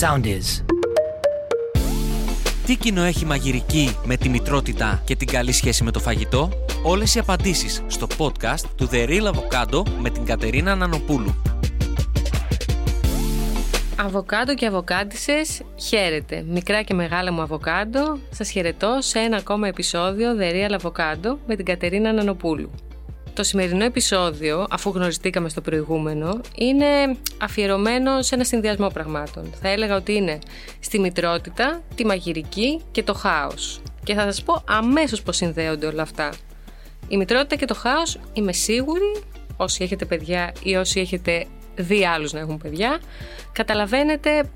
Sound is. Τι κοινό έχει μαγειρική με τη μητρότητα και την καλή σχέση με το φαγητό; Όλες οι απαντήσεις στο podcast του The Real Avocado με την Κατερίνα Νανοπούλου. Αβοκάντο και αβοκάντισες, χαίρετε. Μικρά και μεγάλα μου αβοκάντο, σας χαιρετώ σε ένα ακόμα επεισόδιο The Real Avocado με την Κατερίνα Νανοπούλου. Το σημερινό επεισόδιο, αφού γνωριστήκαμε στο προηγούμενο, είναι αφιερωμένο σε ένα συνδυασμό πραγμάτων. Θα έλεγα ότι είναι στη μητρότητα, τη μαγειρική και το χάος. Και θα σας πω αμέσως πώς συνδέονται όλα αυτά. Η μητρότητα και το χάος είμαι σίγουρη, όσοι έχετε παιδιά ή όσοι έχετε δει άλλους να έχουν παιδιά, καταλαβαίνετε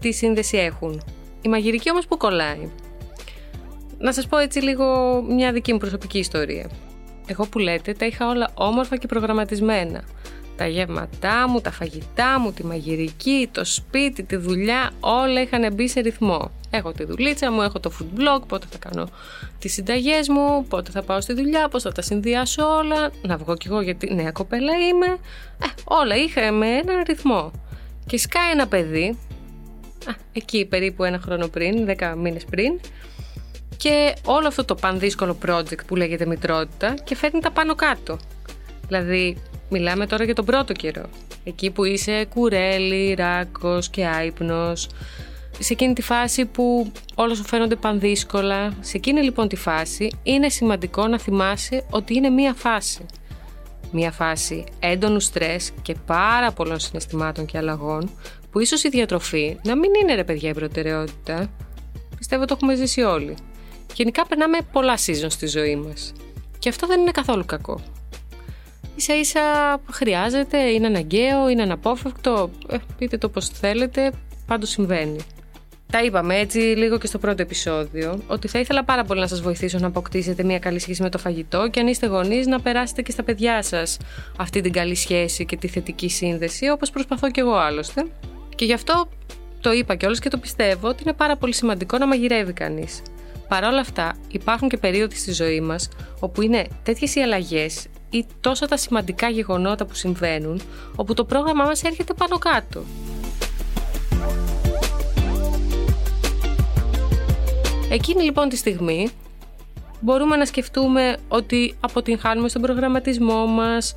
τι σύνδεση έχουν. Η μαγειρική όμως που κολλάει. Να σας πω έτσι λίγο μια δική μου προσωπική ιστορία. Εγώ που λέτε τα είχα όλα όμορφα και προγραμματισμένα. Τα γεύματά μου, τα φαγητά μου, τη μαγειρική, το σπίτι, τη δουλειά, όλα είχαν μπει σε ρυθμό. Έχω τη δουλίτσα μου, έχω το food blog, πότε θα κάνω τις συνταγές μου, πότε θα πάω στη δουλειά, πώς θα τα συνδυάσω όλα, να βγω κι εγώ γιατί νέα κοπέλα είμαι. Ε, όλα είχα με έναν ρυθμό. Και σκάει ένα παιδί, α, εκεί περίπου ένα χρόνο πριν, δέκα μήνες πριν, και όλο αυτό το πανδύσκολο project που λέγεται μητρότητα και φέρνει τα πάνω κάτω. Δηλαδή, μιλάμε τώρα για τον πρώτο καιρό. Εκεί που είσαι κουρέλι, ράκος και άϊπνος. Σε εκείνη τη φάση που όλα σου φαίνονται πανδύσκολα. Σε εκείνη λοιπόν τη φάση είναι σημαντικό να θυμάσαι ότι είναι μία φάση. Μία φάση έντονου στρες και πάρα πολλών συναισθημάτων και αλλαγών που ίσως η διατροφή να μην είναι ρε παιδιά η προτεραιότητα. Πιστεύω το έχουμε ζήσει όλοι. Γενικά περνάμε πολλά season στη ζωή μας. Και αυτό δεν είναι καθόλου κακό. Ίσα ίσα χρειάζεται, είναι αναγκαίο, είναι αναπόφευκτο, ε, πείτε το πώς θέλετε, πάντως συμβαίνει. Τα είπαμε έτσι λίγο και στο πρώτο επεισόδιο, ότι θα ήθελα πάρα πολύ να σας βοηθήσω να αποκτήσετε μια καλή σχέση με το φαγητό και αν είστε γονείς να περάσετε και στα παιδιά σας αυτή την καλή σχέση και τη θετική σύνδεση, όπως προσπαθώ κι εγώ άλλωστε. Και γι' αυτό το είπα κιόλας και το πιστεύω ότι είναι πάρα πολύ σημαντικό να μαγειρεύει κανείς. Παρ' όλα αυτά, υπάρχουν και περίοδοι στη ζωή μας όπου είναι τέτοιες οι αλλαγές ή τόσα τα σημαντικά γεγονότα που συμβαίνουν, όπου το πρόγραμμά μας έρχεται πάνω κάτω. Εκείνη λοιπόν τη στιγμή μπορούμε να σκεφτούμε ότι αποτυγχάνουμε στον προγραμματισμό μας,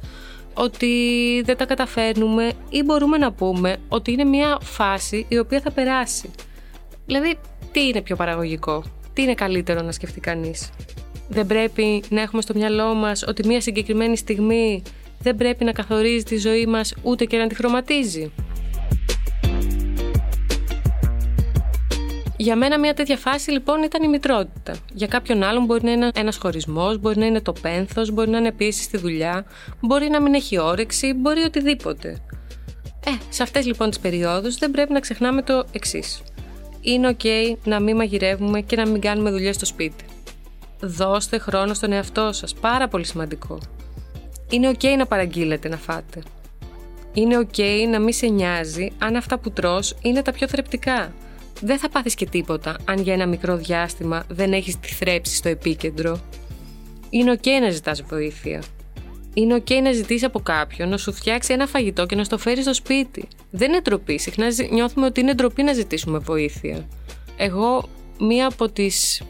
ότι δεν τα καταφέρνουμε ή μπορούμε να πούμε ότι είναι μια φάση η οποία θα περάσει. Δηλαδή, τι είναι πιο παραγωγικό; Τι είναι καλύτερο να σκεφτεί κανείς; Δεν πρέπει να έχουμε στο μυαλό μας ότι μια συγκεκριμένη στιγμή δεν πρέπει να καθορίζει τη ζωή μας ούτε και να τη χρωματίζει; Για μένα μια τέτοια φάση λοιπόν ήταν η μητρότητα. Για κάποιον άλλον μπορεί να είναι ένας χωρισμός, μπορεί να είναι το πένθος, μπορεί να είναι πίεση στη δουλειά, μπορεί να μην έχει όρεξη, μπορεί οτιδήποτε. Ε, σε αυτές λοιπόν τις περιόδους δεν πρέπει να ξεχνάμε το εξής είναι ok να μην μαγειρεύουμε και να μην κάνουμε δουλειές στο σπίτι. Δώστε χρόνο στον εαυτό σας, πάρα πολύ σημαντικό. Είναι ok να παραγγείλετε να φάτε. Είναι ok να μην σε νοιάζει αν αυτά που τρως είναι τα πιο θρεπτικά. Δεν θα πάθεις και τίποτα αν για ένα μικρό διάστημα δεν έχεις τη θρέψη στο επίκεντρο. Είναι ok να ζητάς βοήθεια. Είναι ok να ζητήσει από κάποιον να σου φτιάξει ένα φαγητό και να στο φέρει στο σπίτι. Δεν είναι ντροπή. Συχνά νιώθουμε ότι είναι ντροπή να ζητήσουμε βοήθεια. Εγώ, μία από τις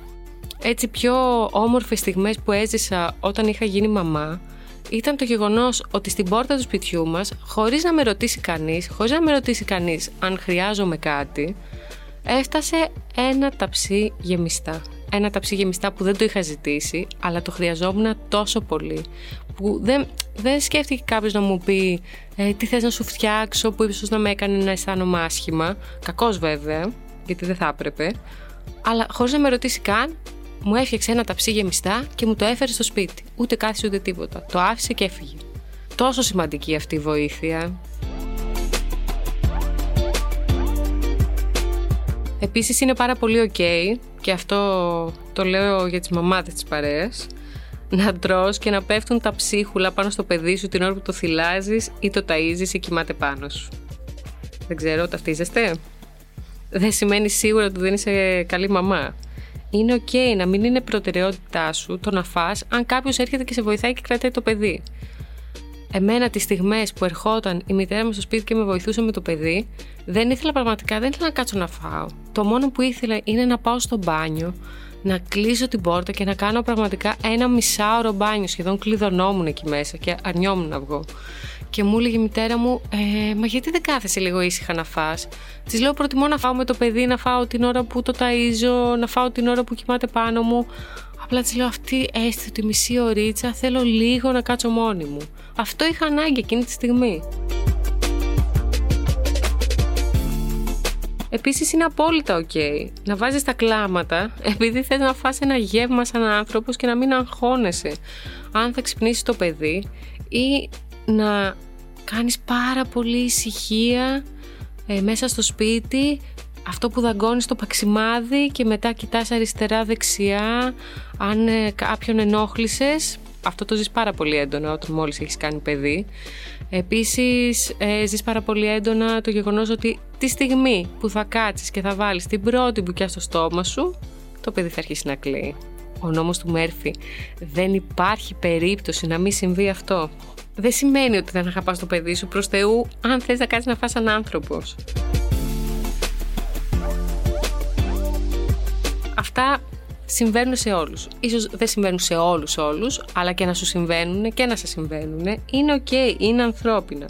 έτσι πιο όμορφες στιγμές που έζησα όταν είχα γίνει μαμά ήταν το γεγονός ότι στην πόρτα του σπιτιού μας, χωρίς να με ρωτήσει κανείς, χωρίς να με ρωτήσει κανείς αν χρειάζομαι κάτι, έφτασε ένα ταψί γεμιστά. Ένα ταψί γεμιστά που δεν το είχα ζητήσει, αλλά το χρειαζόμουν τόσο πολύ που δεν, δεν σκέφτηκε κάποιος να μου πει ε, τι θες να σου φτιάξω που ίσως να με έκανε να αισθάνομαι άσχημα. Κακός βέβαια γιατί δεν θα έπρεπε. Αλλά χωρίς να με ρωτήσει καν μου έφτιαξε ένα ταψί γεμιστά και μου το έφερε στο σπίτι. Ούτε κάθισε ούτε τίποτα. Το άφησε και έφυγε. Τόσο σημαντική αυτή η βοήθεια. Επίσης είναι πάρα πολύ ok και αυτό το λέω για τις μαμάδες της παρέας να τρως και να πέφτουν τα ψίχουλα πάνω στο παιδί σου την ώρα που το θυλάζεις ή το ταΐζεις ή κοιμάται πάνω σου. Δεν ξέρω, ταυτίζεστε; Δεν σημαίνει σίγουρα ότι δεν είσαι καλή μαμά. Είναι ok να μην είναι προτεραιότητά σου το να φας αν κάποιος έρχεται και σε βοηθάει και κρατάει το παιδί. εμένα τις στιγμές που ερχόταν η μητέρα μου στο σπίτι και με βοηθούσε με το παιδί, δεν ήθελα πραγματικά, δεν ήθελα να κάτσω να φάω. Το μόνο που ήθελα είναι να πάω στο μπάνιο, να κλείσω την πόρτα και να κάνω πραγματικά ένα μισάωρο μπάνιο. Σχεδόν κλειδωνόμουν εκεί μέσα και αρνιόμουν να βγω. Και μου έλεγε η μητέρα μου, ε, Μα γιατί δεν κάθεσαι λίγο ήσυχα να φας; Της λέω: Προτιμώ να φάω με το παιδί, να φάω την ώρα που το ταΐζω, να φάω την ώρα που κοιμάται πάνω μου. Απλά της λέω: Αυτή έστω τη μισή ωρίτσα, θέλω λίγο να κάτσω μόνη μου. Αυτό είχα ανάγκη εκείνη τη στιγμή. Επίσης είναι απόλυτα ok. Να βάζεις τα κλάματα επειδή θες να φας ένα γεύμα σαν άνθρωπος και να μην αγχώνεσαι. Αν θα ξυπνήσεις το παιδί ή να κάνεις πάρα πολύ ησυχία ε, μέσα στο σπίτι αυτό που δαγκώνεις το παξιμάδι και μετά κοιτάς αριστερά δεξιά αν ε, κάποιον ενόχλησες αυτό το ζεις πάρα πολύ έντονα όταν μόλις έχεις κάνει παιδί. Επίσης ε, ζεις πάρα πολύ έντονα το γεγονός ότι τη στιγμή που θα κάτσεις και θα βάλεις την πρώτη μπουκιά στο στόμα σου το παιδί θα αρχίσει να κλαίει. Ο νόμος του Μέρφυ. Δεν υπάρχει περίπτωση να μην συμβεί αυτό. Δεν σημαίνει ότι δεν αγαπάς το παιδί σου. Προς Θεού αν θες να κάτσεις να φας σαν άνθρωπος. Αυτά συμβαίνουν σε όλους. Ίσως δεν συμβαίνουν σε όλους όλους, αλλά και να σου συμβαίνουν και να σας συμβαίνουν. Είναι ok, είναι ανθρώπινα.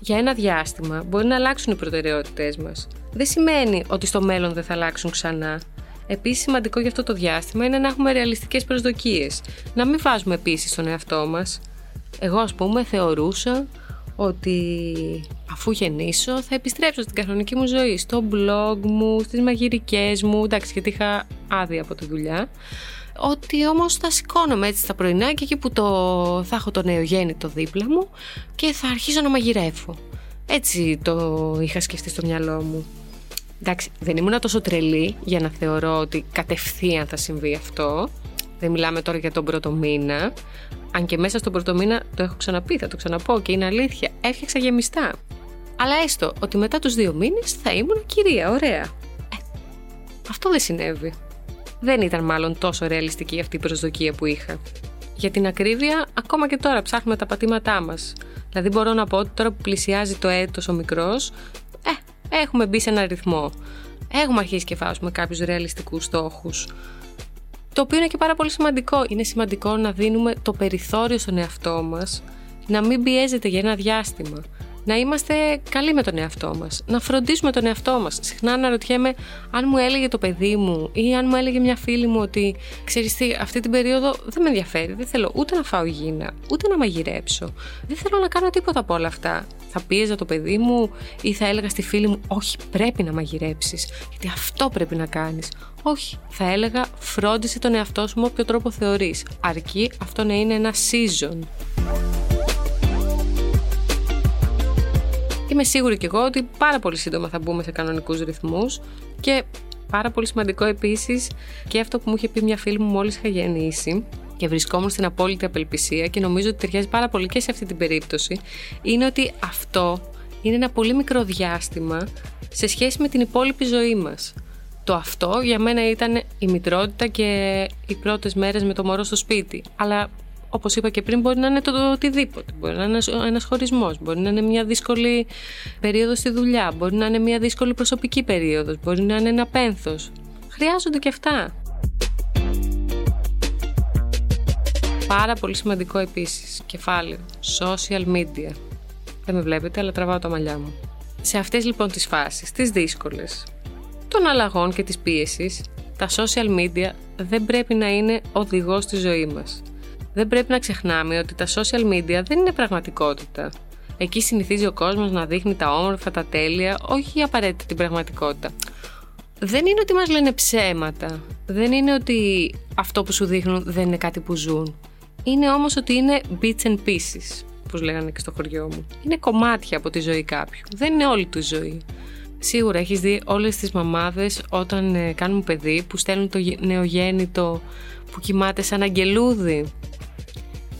Για ένα διάστημα μπορεί να αλλάξουν οι προτεραιότητές μας. Δεν σημαίνει ότι στο μέλλον δεν θα αλλάξουν ξανά. Επίσης, σημαντικό για αυτό το διάστημα είναι να έχουμε ρεαλιστικές προσδοκίες. Να μην βάζουμε επίση στον εαυτό μας. Εγώ, ας πούμε, θεωρούσα ότι αφού γεννήσω θα επιστρέψω στην κανονική μου ζωή, στο blog μου, στις μαγειρικές μου, εντάξει γιατί είχα άδεια από τη δουλειά, ότι όμως θα σηκώνομαι έτσι στα πρωινά και εκεί που το, θα έχω το νεογέννητο δίπλα μου και θα αρχίσω να μαγειρεύω. Έτσι το είχα σκεφτεί στο μυαλό μου. Εντάξει, δεν ήμουν τόσο τρελή για να θεωρώ ότι κατευθείαν θα συμβεί αυτό. Δεν μιλάμε τώρα για τον πρώτο μήνα, αν και μέσα στον πρώτο μήνα το έχω ξαναπεί, θα το ξαναπώ και είναι αλήθεια, έφτιαξα γεμιστά. Αλλά έστω ότι μετά τους δύο μήνες θα ήμουν κυρία, ωραία. Ε, αυτό δεν συνέβη. Δεν ήταν μάλλον τόσο ρεαλιστική αυτή η προσδοκία που είχα. Για την ακρίβεια, ακόμα και τώρα ψάχνουμε τα πατήματά μας. Δηλαδή μπορώ να πω ότι τώρα που πλησιάζει το έτος ο μικρός, ε, έχουμε μπει σε ένα ρυθμό. Έχουμε αρχίσει και φάσουμε κάποιους ρεαλιστικούς στόχους. Το οποίο είναι και πάρα πολύ σημαντικό. Είναι σημαντικό να δίνουμε το περιθώριο στον εαυτό μας, να μην πιέζεται για ένα διάστημα να είμαστε καλοί με τον εαυτό μας, να φροντίσουμε τον εαυτό μας. Συχνά αναρωτιέμαι αν μου έλεγε το παιδί μου ή αν μου έλεγε μια φίλη μου ότι ξέρεις τι, αυτή την περίοδο δεν με ενδιαφέρει. Δεν θέλω ούτε να φάω γύνα, ούτε να μαγειρέψω. Δεν θέλω να κάνω τίποτα από όλα αυτά. Θα πίεζα το παιδί μου ή θα έλεγα στη φίλη μου, Όχι, πρέπει να μαγειρέψεις, γιατί αυτό πρέπει να κάνεις. Όχι, θα έλεγα φρόντισε τον εαυτό σου με όποιο τρόπο θεωρείς. Αρκεί αυτό να είναι ένα season. Είμαι σίγουρη κι εγώ ότι πάρα πολύ σύντομα θα μπούμε σε κανονικούς ρυθμούς και πάρα πολύ σημαντικό επίσης και αυτό που μου είχε πει μια φίλη μου μόλις είχα γεννήσει και βρισκόμουν στην απόλυτη απελπισία και νομίζω ότι ταιριάζει πάρα πολύ και σε αυτή την περίπτωση είναι ότι αυτό είναι ένα πολύ μικρό διάστημα σε σχέση με την υπόλοιπη ζωή μας. Το αυτό για μένα ήταν η μητρότητα και οι πρώτες μέρες με το μωρό στο σπίτι. Αλλά Όπως είπα και πριν, μπορεί να είναι το, οτιδήποτε. Μπορεί να είναι ένας χωρισμός, μπορεί να είναι μια δύσκολη περίοδος στη δουλειά, μπορεί να είναι μια δύσκολη προσωπική περίοδος, μπορεί να είναι ένα πένθος. Χρειάζονται και αυτά. Πάρα πολύ σημαντικό επίσης κεφάλαιο. Social media. Δεν με βλέπετε, αλλά τραβάω τα μαλλιά μου. Σε αυτές λοιπόν τις φάσεις, τις δύσκολες, των αλλαγών και της πίεσης, τα social media δεν πρέπει να είναι οδηγός στη ζωή μας δεν πρέπει να ξεχνάμε ότι τα social media δεν είναι πραγματικότητα. Εκεί συνηθίζει ο κόσμος να δείχνει τα όμορφα, τα τέλεια, όχι απαραίτητα την πραγματικότητα. Δεν είναι ότι μας λένε ψέματα. Δεν είναι ότι αυτό που σου δείχνουν δεν είναι κάτι που ζουν. Είναι όμως ότι είναι bits and pieces, όπως λέγανε και στο χωριό μου. Είναι κομμάτια από τη ζωή κάποιου. Δεν είναι όλη του η ζωή. Σίγουρα έχεις δει όλες τις μαμάδες όταν ε, κάνουν παιδί που στέλνουν το νεογέννητο που κοιμάται σαν αγγελούδι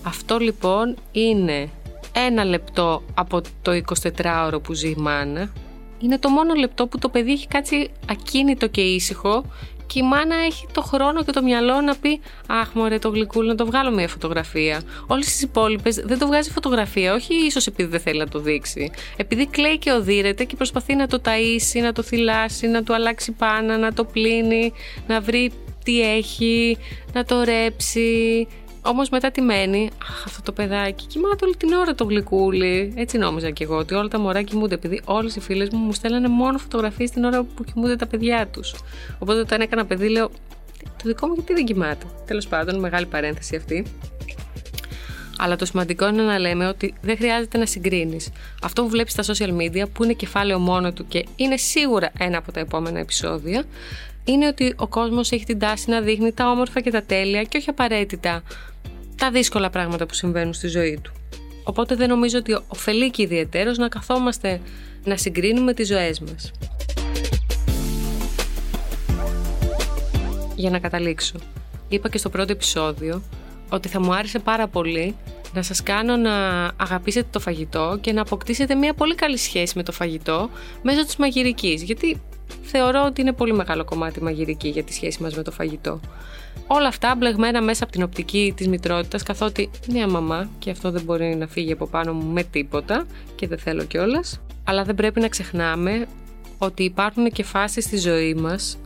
αυτό λοιπόν είναι ένα λεπτό από το 24ωρο που ζει η μάνα. Είναι το μόνο λεπτό που το παιδί έχει κάτσει ακίνητο και ήσυχο και η μάνα έχει το χρόνο και το μυαλό να πει Αχ, μωρέ, το γλυκούλι, να το βγάλω μια φωτογραφία. Όλες τις υπόλοιπες δεν το βγάζει φωτογραφία, όχι ίσως επειδή δεν θέλει να το δείξει. Επειδή κλαίει και οδύρεται και προσπαθεί να το ταΐσει, να το θυλάσει, να του αλλάξει πάνα, να το πλύνει, να βρει τι έχει, να το ρέψει, Όμως μετά τι μένει, Αχ, αυτό το παιδάκι κοιμάται όλη την ώρα το γλυκούλι. Έτσι νόμιζα και εγώ ότι όλα τα μωρά κοιμούνται. Επειδή όλες οι φίλες μου μου στέλνανε μόνο φωτογραφίες την ώρα που κοιμούνται τα παιδιά τους. Οπότε όταν έκανα παιδί, λέω Το δικό μου γιατί δεν κοιμάται. Τέλος πάντων, μεγάλη παρένθεση αυτή. Αλλά το σημαντικό είναι να λέμε ότι δεν χρειάζεται να συγκρίνεις. Αυτό που βλέπεις στα social media, που είναι κεφάλαιο μόνο του και είναι σίγουρα ένα από τα επόμενα επεισόδια, είναι ότι ο κόσμος έχει την τάση να δείχνει τα όμορφα και τα τέλεια και όχι απαραίτητα τα δύσκολα πράγματα που συμβαίνουν στη ζωή του. Οπότε δεν νομίζω ότι ωφελεί και ιδιαίτερο να καθόμαστε να συγκρίνουμε τις ζωές μας. Για να καταλήξω, είπα και στο πρώτο επεισόδιο ότι θα μου άρεσε πάρα πολύ να σας κάνω να αγαπήσετε το φαγητό και να αποκτήσετε μια πολύ καλή σχέση με το φαγητό μέσω της μαγειρικής, γιατί θεωρώ ότι είναι πολύ μεγάλο κομμάτι μαγειρική για τη σχέση μας με το φαγητό. Όλα αυτά μπλεγμένα μέσα από την οπτική της μητρότητας καθότι μια μαμά και αυτό δεν μπορεί να φύγει από πάνω μου με τίποτα και δεν θέλω κιόλας. αλλά δεν πρέπει να ξεχνάμε ότι υπάρχουν και φάσεις στη ζωή μας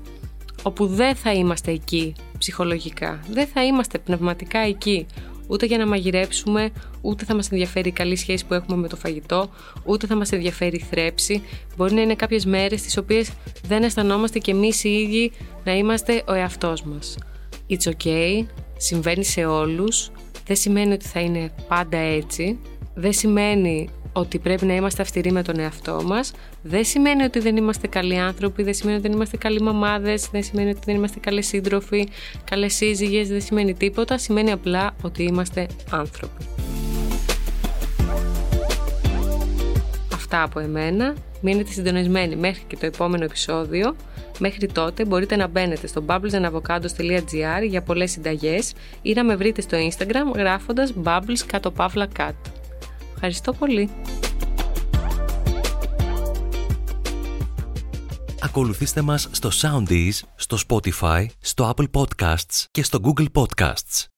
όπου δεν θα είμαστε εκεί ψυχολογικά, δεν θα είμαστε πνευματικά εκεί ούτε για να μαγειρέψουμε, ούτε θα μας ενδιαφέρει η καλή σχέση που έχουμε με το φαγητό, ούτε θα μας ενδιαφέρει η θρέψη. Μπορεί να είναι κάποιες μέρες τις οποίες δεν αισθανόμαστε κι εμείς οι ίδιοι να είμαστε ο εαυτός μας. It's okay, συμβαίνει σε όλους, δεν σημαίνει ότι θα είναι πάντα έτσι, δεν σημαίνει ότι πρέπει να είμαστε αυστηροί με τον εαυτό μας. Δεν σημαίνει ότι δεν είμαστε καλοί άνθρωποι, δεν σημαίνει ότι δεν είμαστε καλοί μαμάδες, δεν σημαίνει ότι δεν είμαστε καλοί σύντροφοι, καλές σύζυγες, δεν σημαίνει τίποτα. Σημαίνει απλά ότι είμαστε άνθρωποι. Αυτά από εμένα. Μείνετε συντονισμένοι μέχρι και το επόμενο επεισόδιο. Μέχρι τότε μπορείτε να μπαίνετε στο bubblesandavocados.gr για πολλές συνταγές ή να με βρείτε στο Instagram γράφοντας bubbles κάτω παύλα cat. Ευχαριστώ πολύ. Ακολουθήστε μας στο Soundees, στο Spotify, στο Apple Podcasts και στο Google Podcasts.